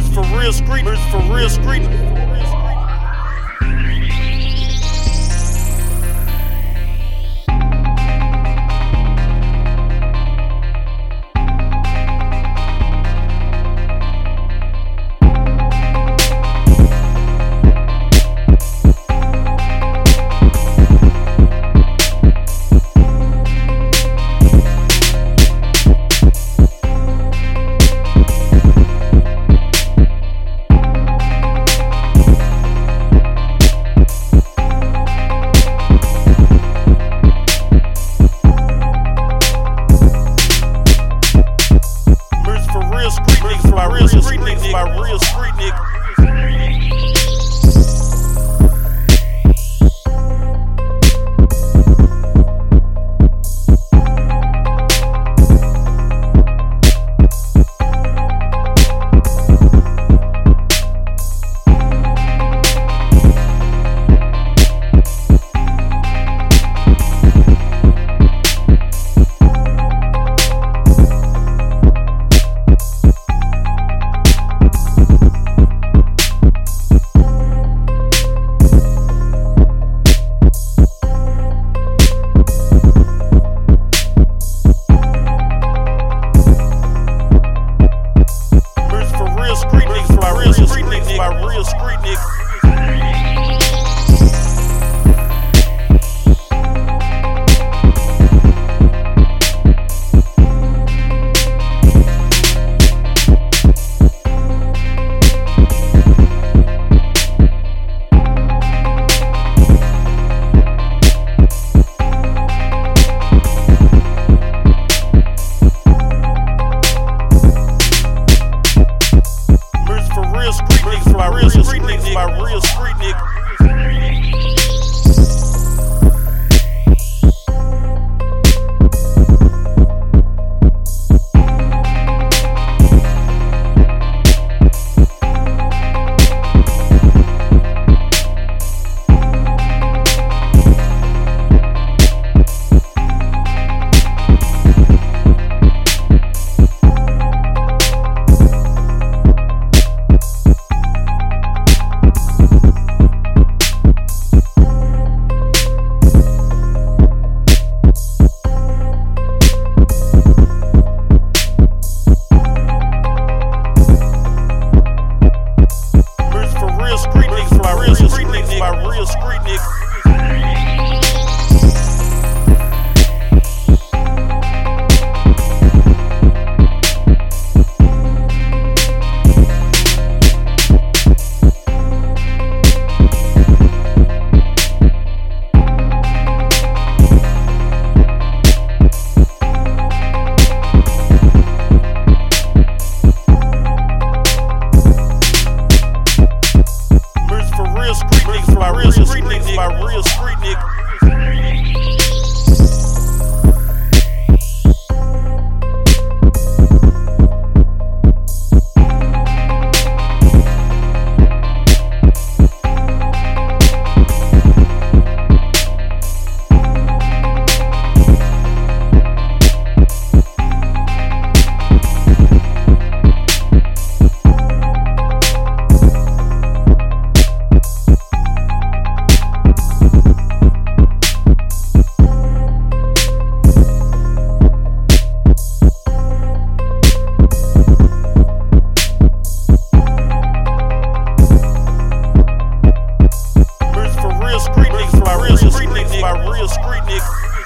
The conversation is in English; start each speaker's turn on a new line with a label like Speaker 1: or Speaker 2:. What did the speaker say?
Speaker 1: screamers, for real screamers, for real screamers. street nigga. My real street nigga.